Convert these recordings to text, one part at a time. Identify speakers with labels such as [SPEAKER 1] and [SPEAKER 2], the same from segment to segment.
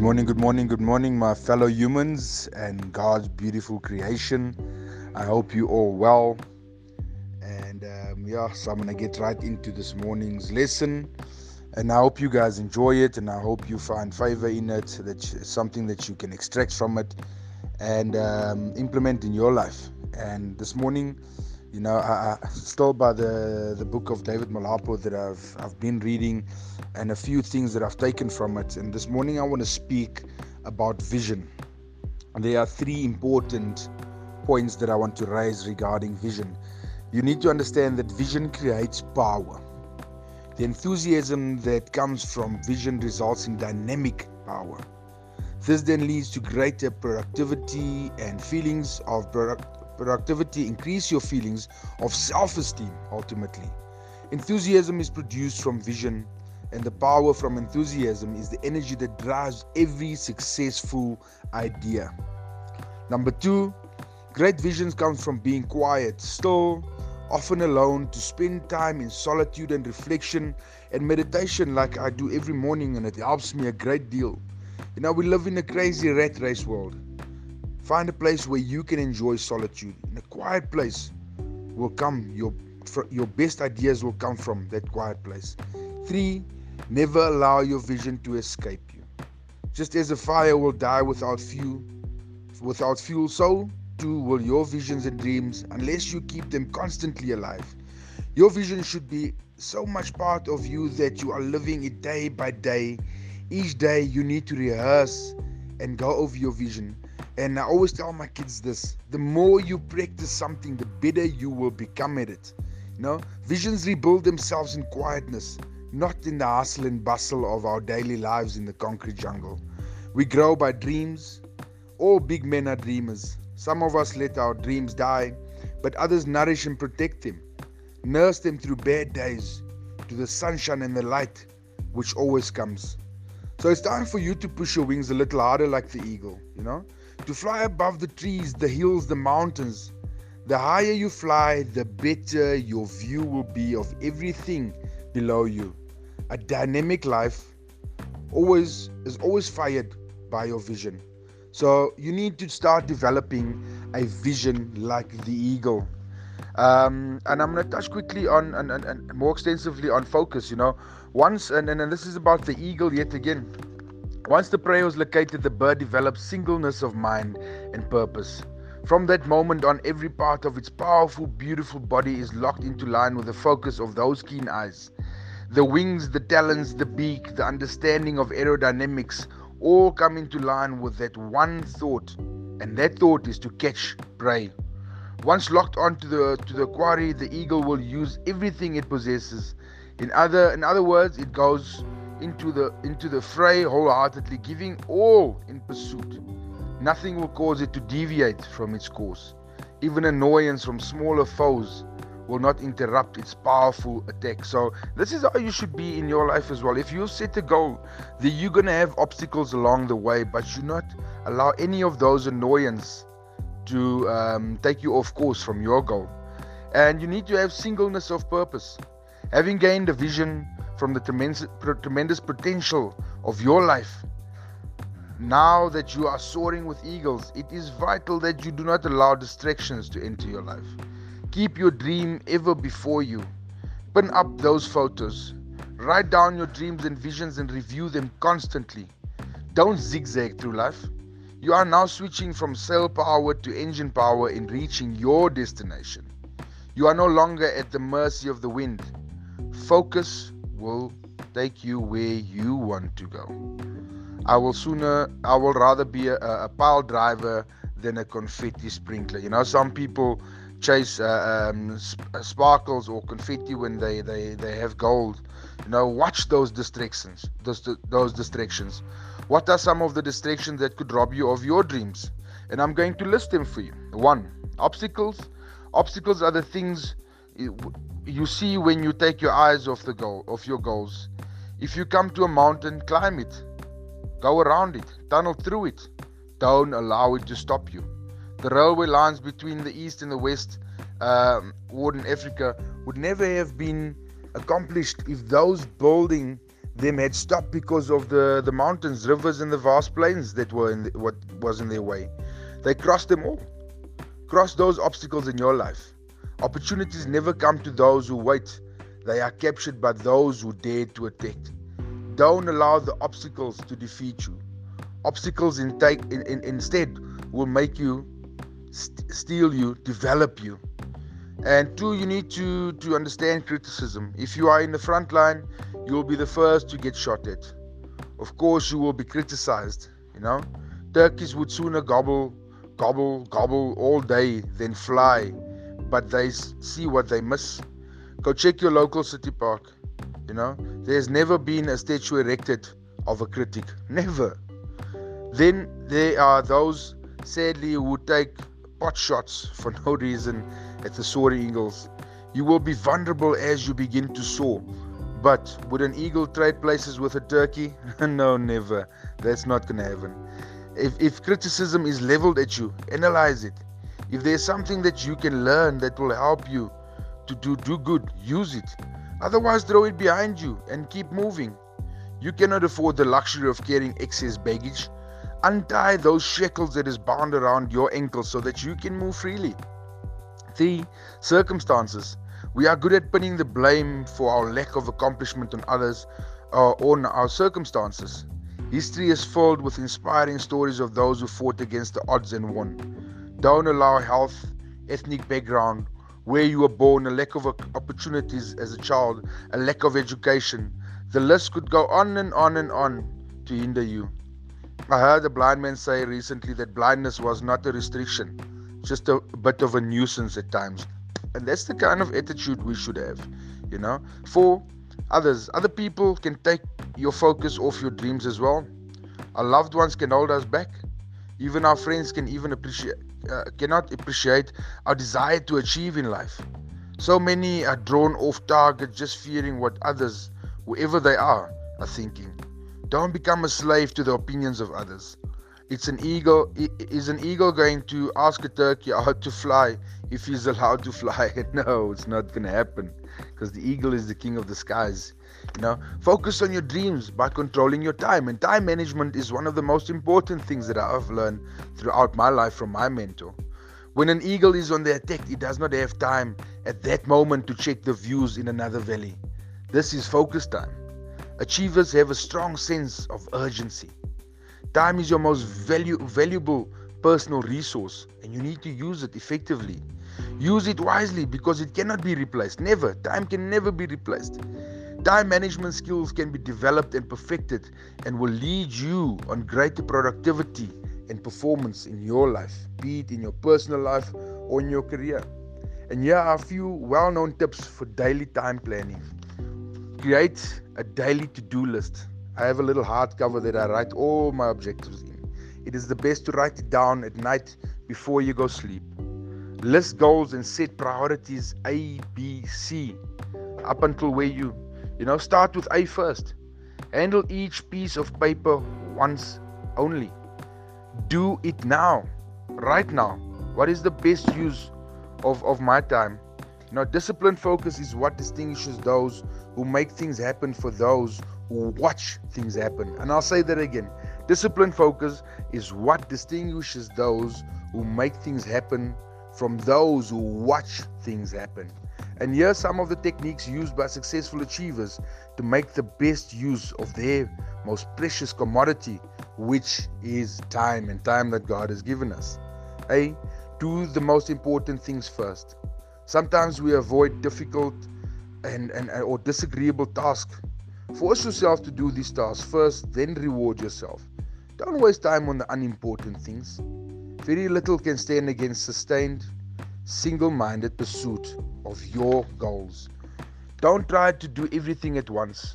[SPEAKER 1] Good morning, good morning, good morning, my fellow humans and God's beautiful creation. I hope you all well. And um, yeah, so I'm gonna get right into this morning's lesson. And I hope you guys enjoy it, and I hope you find favor in it. That something that you can extract from it and um, implement in your life. And this morning, you know, I, I still by the the book of David Malapo that I've I've been reading, and a few things that I've taken from it. And this morning I want to speak about vision. There are three important points that I want to raise regarding vision. You need to understand that vision creates power. The enthusiasm that comes from vision results in dynamic power. This then leads to greater productivity and feelings of product productivity increase your feelings of self esteem ultimately. Enthusiasm is produced from vision, and the power from enthusiasm is the energy that drives every successful idea. Number two, great visions come from being quiet, still, often alone, to spend time in solitude and reflection and meditation like I do every morning, and it helps me a great deal. You know, we live in a crazy rat race world. Find a place where you can enjoy solitude. In a quiet place will come your your best ideas will come from that quiet place. 3. Never allow your vision to escape you. Just as a fire will die without fuel, without fuel, so too will your visions and dreams unless you keep them constantly alive. Your vision should be so much part of you that you are living it day by day. Each day you need to rehearse and go over your vision and I always tell my kids this the more you practice something, the better you will become at it. You know, visions rebuild themselves in quietness, not in the hustle and bustle of our daily lives in the concrete jungle. We grow by dreams. All big men are dreamers. Some of us let our dreams die, but others nourish and protect them, nurse them through bad days to the sunshine and the light which always comes. So it's time for you to push your wings a little harder like the eagle, you know? To fly above the trees, the hills, the mountains. The higher you fly, the better your view will be of everything below you. A dynamic life always is always fired by your vision. So you need to start developing a vision like the eagle. Um, and I'm going to touch quickly on and, and, and, more extensively on focus. You know, once and, and and this is about the eagle yet again. Once the prey was located, the bird developed singleness of mind and purpose. From that moment on, every part of its powerful, beautiful body is locked into line with the focus of those keen eyes. The wings, the talons, the beak, the understanding of aerodynamics all come into line with that one thought, and that thought is to catch prey. Once locked onto the to the quarry, the eagle will use everything it possesses. In other in other words, it goes into the into the fray wholeheartedly, giving all in pursuit. Nothing will cause it to deviate from its course. Even annoyance from smaller foes will not interrupt its powerful attack. So this is how you should be in your life as well. If you set a goal, then you're gonna have obstacles along the way, but you not allow any of those annoyance to um, take you off course from your goal. And you need to have singleness of purpose. Having gained a vision from the tremendous, tremendous potential of your life. Now that you are soaring with eagles, it is vital that you do not allow distractions to enter your life. Keep your dream ever before you. Pin up those photos. Write down your dreams and visions and review them constantly. Don't zigzag through life. You are now switching from sail power to engine power in reaching your destination. You are no longer at the mercy of the wind. Focus will take you where you want to go. I will sooner, I will rather be a, a pile driver than a confetti sprinkler. You know, some people chase uh, um, uh, sparkles or confetti when they, they, they have gold. You know, watch those distractions. Those, those distractions. What are some of the distractions that could rob you of your dreams? And I'm going to list them for you. One, obstacles. Obstacles are the things you see when you take your eyes off the goal of your goals. If you come to a mountain, climb it. Go around it, tunnel through it. Don't allow it to stop you. The railway lines between the east and the west, um, in Africa, would never have been accomplished if those building them had stopped because of the, the mountains, rivers, and the vast plains that were in the, what was in their way. They crossed them all. Cross those obstacles in your life. Opportunities never come to those who wait. They are captured by those who dare to attack. Don't allow the obstacles to defeat you. Obstacles in take, in, in, instead will make you st- steal you, develop you. And two, you need to, to understand criticism. If you are in the front line, you will be the first to get shot at. Of course, you will be criticized. You know, turkeys would sooner gobble, gobble, gobble all day than fly, but they see what they miss. Go check your local city park. You know, there's never been a statue erected of a critic. Never. Then there are those, sadly, who take pot shots for no reason at the soaring eagles. You will be vulnerable as you begin to soar. But would an eagle trade places with a turkey? no, never. That's not going to happen. If, if criticism is leveled at you, analyze it. If there's something that you can learn that will help you to do, do good, use it. Otherwise, throw it behind you and keep moving. You cannot afford the luxury of carrying excess baggage. Untie those shackles that is bound around your ankles so that you can move freely. Three, circumstances. We are good at pinning the blame for our lack of accomplishment on others or uh, on our circumstances. History is filled with inspiring stories of those who fought against the odds and won. Don't allow health, ethnic background, where you were born, a lack of opportunities as a child, a lack of education. The list could go on and on and on to hinder you. I heard a blind man say recently that blindness was not a restriction, just a bit of a nuisance at times. And that's the kind of attitude we should have, you know. For others, other people can take your focus off your dreams as well. Our loved ones can hold us back. Even our friends can even appreciate uh, cannot appreciate our desire to achieve in life. So many are drawn off target just fearing what others, whoever they are, are thinking. Don't become a slave to the opinions of others. It's an eagle. Is an eagle going to ask a turkey how to fly if he's allowed to fly? no, it's not going to happen because the eagle is the king of the skies. You know, focus on your dreams by controlling your time. And time management is one of the most important things that I've learned throughout my life from my mentor. When an eagle is on the attack, it does not have time at that moment to check the views in another valley. This is focus time. Achievers have a strong sense of urgency. Time is your most value, valuable personal resource and you need to use it effectively. Use it wisely because it cannot be replaced. Never. Time can never be replaced. Time management skills can be developed and perfected and will lead you on greater productivity and performance in your life, be it in your personal life or in your career. And here are a few well known tips for daily time planning. Create a daily to do list. I have a little hardcover that I write all my objectives in. It is the best to write it down at night before you go sleep. List goals and set priorities A, B, C up until where you, you know, start with A first. Handle each piece of paper once only. Do it now, right now. What is the best use of, of my time? You know, disciplined focus is what distinguishes those who make things happen for those who watch things happen. And I'll say that again. Discipline focus is what distinguishes those who make things happen from those who watch things happen. And here are some of the techniques used by successful achievers to make the best use of their most precious commodity, which is time and time that God has given us. A. Do the most important things first. Sometimes we avoid difficult and, and or disagreeable tasks. Force yourself to do these tasks first, then reward yourself. Don't waste time on the unimportant things. Very little can stand against sustained, single minded pursuit of your goals. Don't try to do everything at once.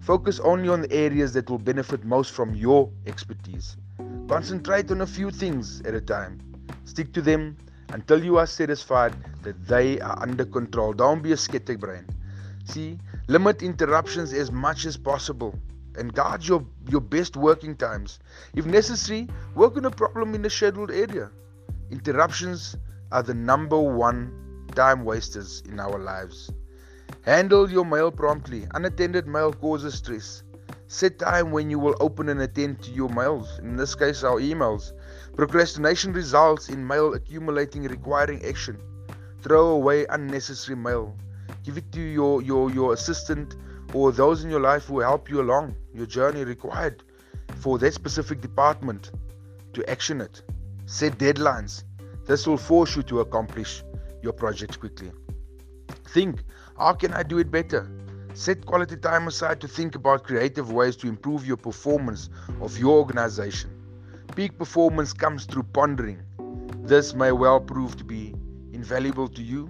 [SPEAKER 1] Focus only on the areas that will benefit most from your expertise. Concentrate on a few things at a time. Stick to them until you are satisfied that they are under control. Don't be a scatterbrain. See, limit interruptions as much as possible and guard your, your best working times. If necessary, work on a problem in a scheduled area. Interruptions are the number one time wasters in our lives. Handle your mail promptly. Unattended mail causes stress. Set time when you will open and attend to your mails, in this case, our emails. Procrastination results in mail accumulating requiring action. Throw away unnecessary mail. Give it to your, your, your assistant or those in your life who help you along your journey required for that specific department to action it. Set deadlines. This will force you to accomplish your project quickly. Think, how can I do it better? Set quality time aside to think about creative ways to improve your performance of your organization. Peak performance comes through pondering. This may well prove to be invaluable to you.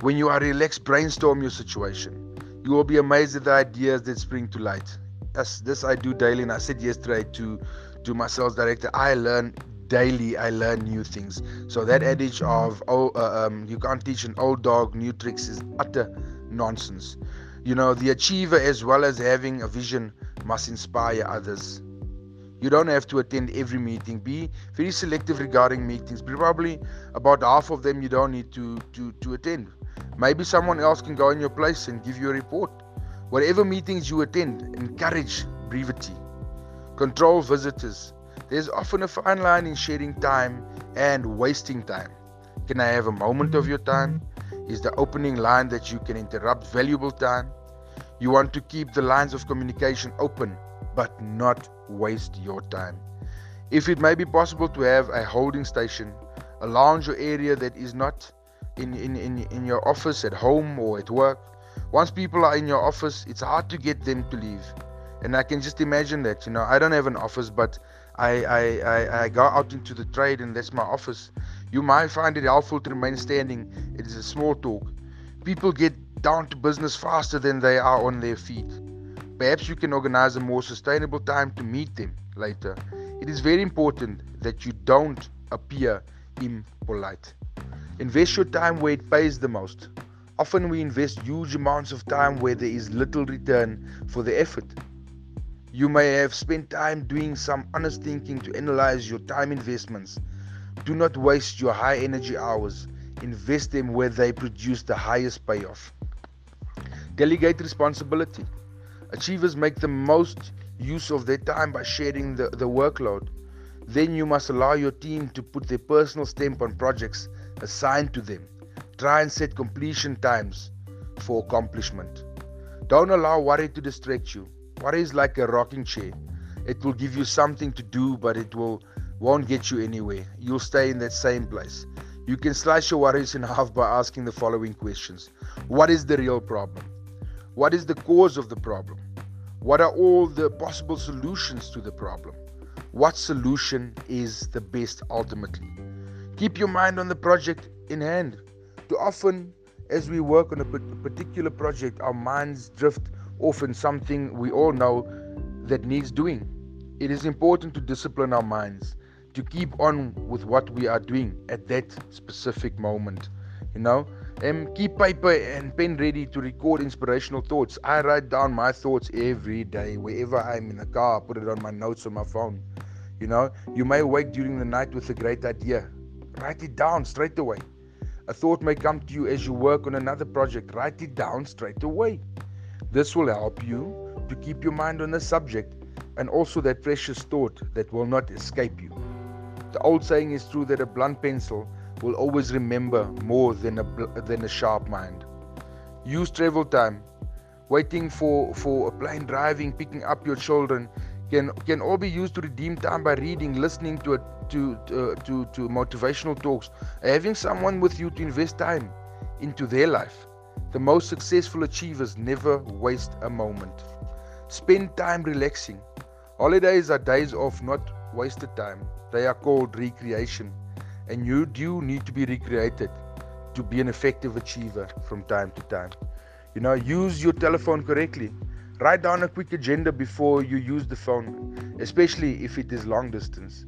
[SPEAKER 1] When you are relaxed, brainstorm your situation. You will be amazed at the ideas that spring to light. As this I do daily, and I said yesterday to to my sales director, I learn daily. I learn new things. So that adage of oh, uh, um, you can't teach an old dog new tricks is utter nonsense. You know, the achiever, as well as having a vision, must inspire others. You don't have to attend every meeting. Be very selective regarding meetings. Probably about half of them you don't need to, to, to attend. Maybe someone else can go in your place and give you a report. Whatever meetings you attend, encourage brevity. Control visitors. There's often a fine line in sharing time and wasting time. Can I have a moment of your time? Is the opening line that you can interrupt valuable time? You want to keep the lines of communication open, but not waste your time. If it may be possible to have a holding station, a lounge or area that is not in, in, in, in your office, at home, or at work, once people are in your office, it's hard to get them to leave. And I can just imagine that. You know, I don't have an office, but I, I, I, I go out into the trade, and that's my office. You might find it helpful to remain standing. It is a small talk. People get down to business faster than they are on their feet. Perhaps you can organize a more sustainable time to meet them later. It is very important that you don't appear impolite. Invest your time where it pays the most. Often we invest huge amounts of time where there is little return for the effort. You may have spent time doing some honest thinking to analyze your time investments. Do not waste your high energy hours. Invest them where they produce the highest payoff. Delegate responsibility. Achievers make the most use of their time by sharing the, the workload. Then you must allow your team to put their personal stamp on projects assigned to them. Try and set completion times for accomplishment. Don't allow worry to distract you. Worry is like a rocking chair. It will give you something to do, but it will won't get you anywhere. You'll stay in that same place. You can slice your worries in half by asking the following questions What is the real problem? What is the cause of the problem? What are all the possible solutions to the problem? What solution is the best ultimately? Keep your mind on the project in hand. Too often, as we work on a particular project, our minds drift off in something we all know that needs doing. It is important to discipline our minds to keep on with what we are doing at that specific moment. You know, um, keep paper and pen ready to record inspirational thoughts. I write down my thoughts every day, wherever I'm in the car, I put it on my notes on my phone. You know, you may wake during the night with a great idea. Write it down straight away. A thought may come to you as you work on another project. Write it down straight away. This will help you to keep your mind on the subject and also that precious thought that will not escape you. The old saying is true that a blunt pencil will always remember more than a, than a sharp mind. Use travel time. Waiting for, for a plane driving, picking up your children can, can all be used to redeem time by reading, listening to, a, to, to, to, to motivational talks, having someone with you to invest time into their life. The most successful achievers never waste a moment. Spend time relaxing. Holidays are days of not wasted time, they are called recreation and you do need to be recreated to be an effective achiever from time to time. You know, use your telephone correctly. Write down a quick agenda before you use the phone, especially if it is long distance.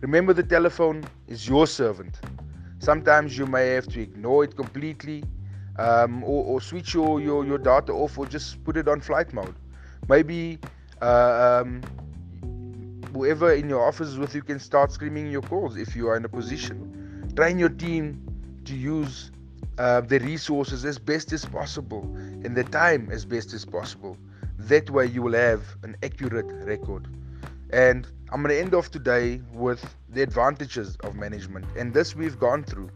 [SPEAKER 1] Remember, the telephone is your servant. Sometimes you may have to ignore it completely um, or, or, switch your, your, your data off or just put it on flight mode. Maybe uh, um, whoever in your office is with you can start screaming your calls if you are in a position. Train your team to use uh, the resources as best as possible and the time as best as possible. That way, you will have an accurate record. And I'm going to end off today with the advantages of management. And this we've gone through.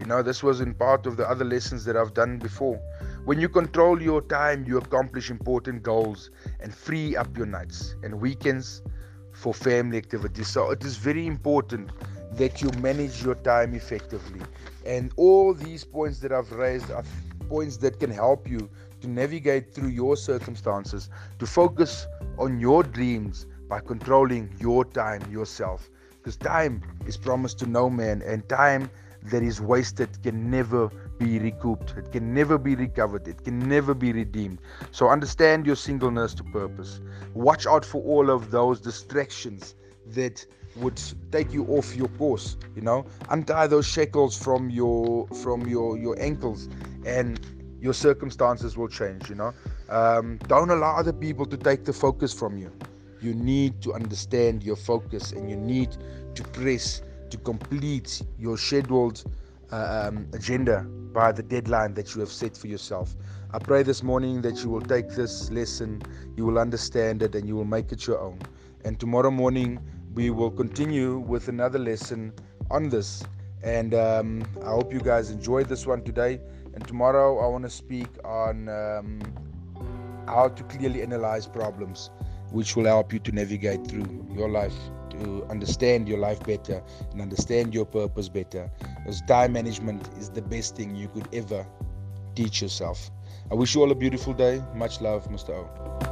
[SPEAKER 1] You know, this was in part of the other lessons that I've done before. When you control your time, you accomplish important goals and free up your nights and weekends for family activities. So it is very important that you manage your time effectively. And all these points that I've raised are points that can help you to navigate through your circumstances, to focus on your dreams by controlling your time yourself. Because time is promised to no man, and time that is wasted can never be recouped. It can never be recovered. It can never be redeemed. So understand your singleness to purpose. Watch out for all of those distractions that would take you off your course you know untie those shackles from your from your your ankles and your circumstances will change you know um, don't allow other people to take the focus from you you need to understand your focus and you need to press to complete your scheduled uh, um, agenda by the deadline that you have set for yourself. I pray this morning that you will take this lesson, you will understand it, and you will make it your own. And tomorrow morning, we will continue with another lesson on this. And um, I hope you guys enjoyed this one today. And tomorrow, I want to speak on um, how to clearly analyze problems, which will help you to navigate through your life to understand your life better and understand your purpose better. Because time management is the best thing you could ever teach yourself. I wish you all a beautiful day. Much love, Mr. O.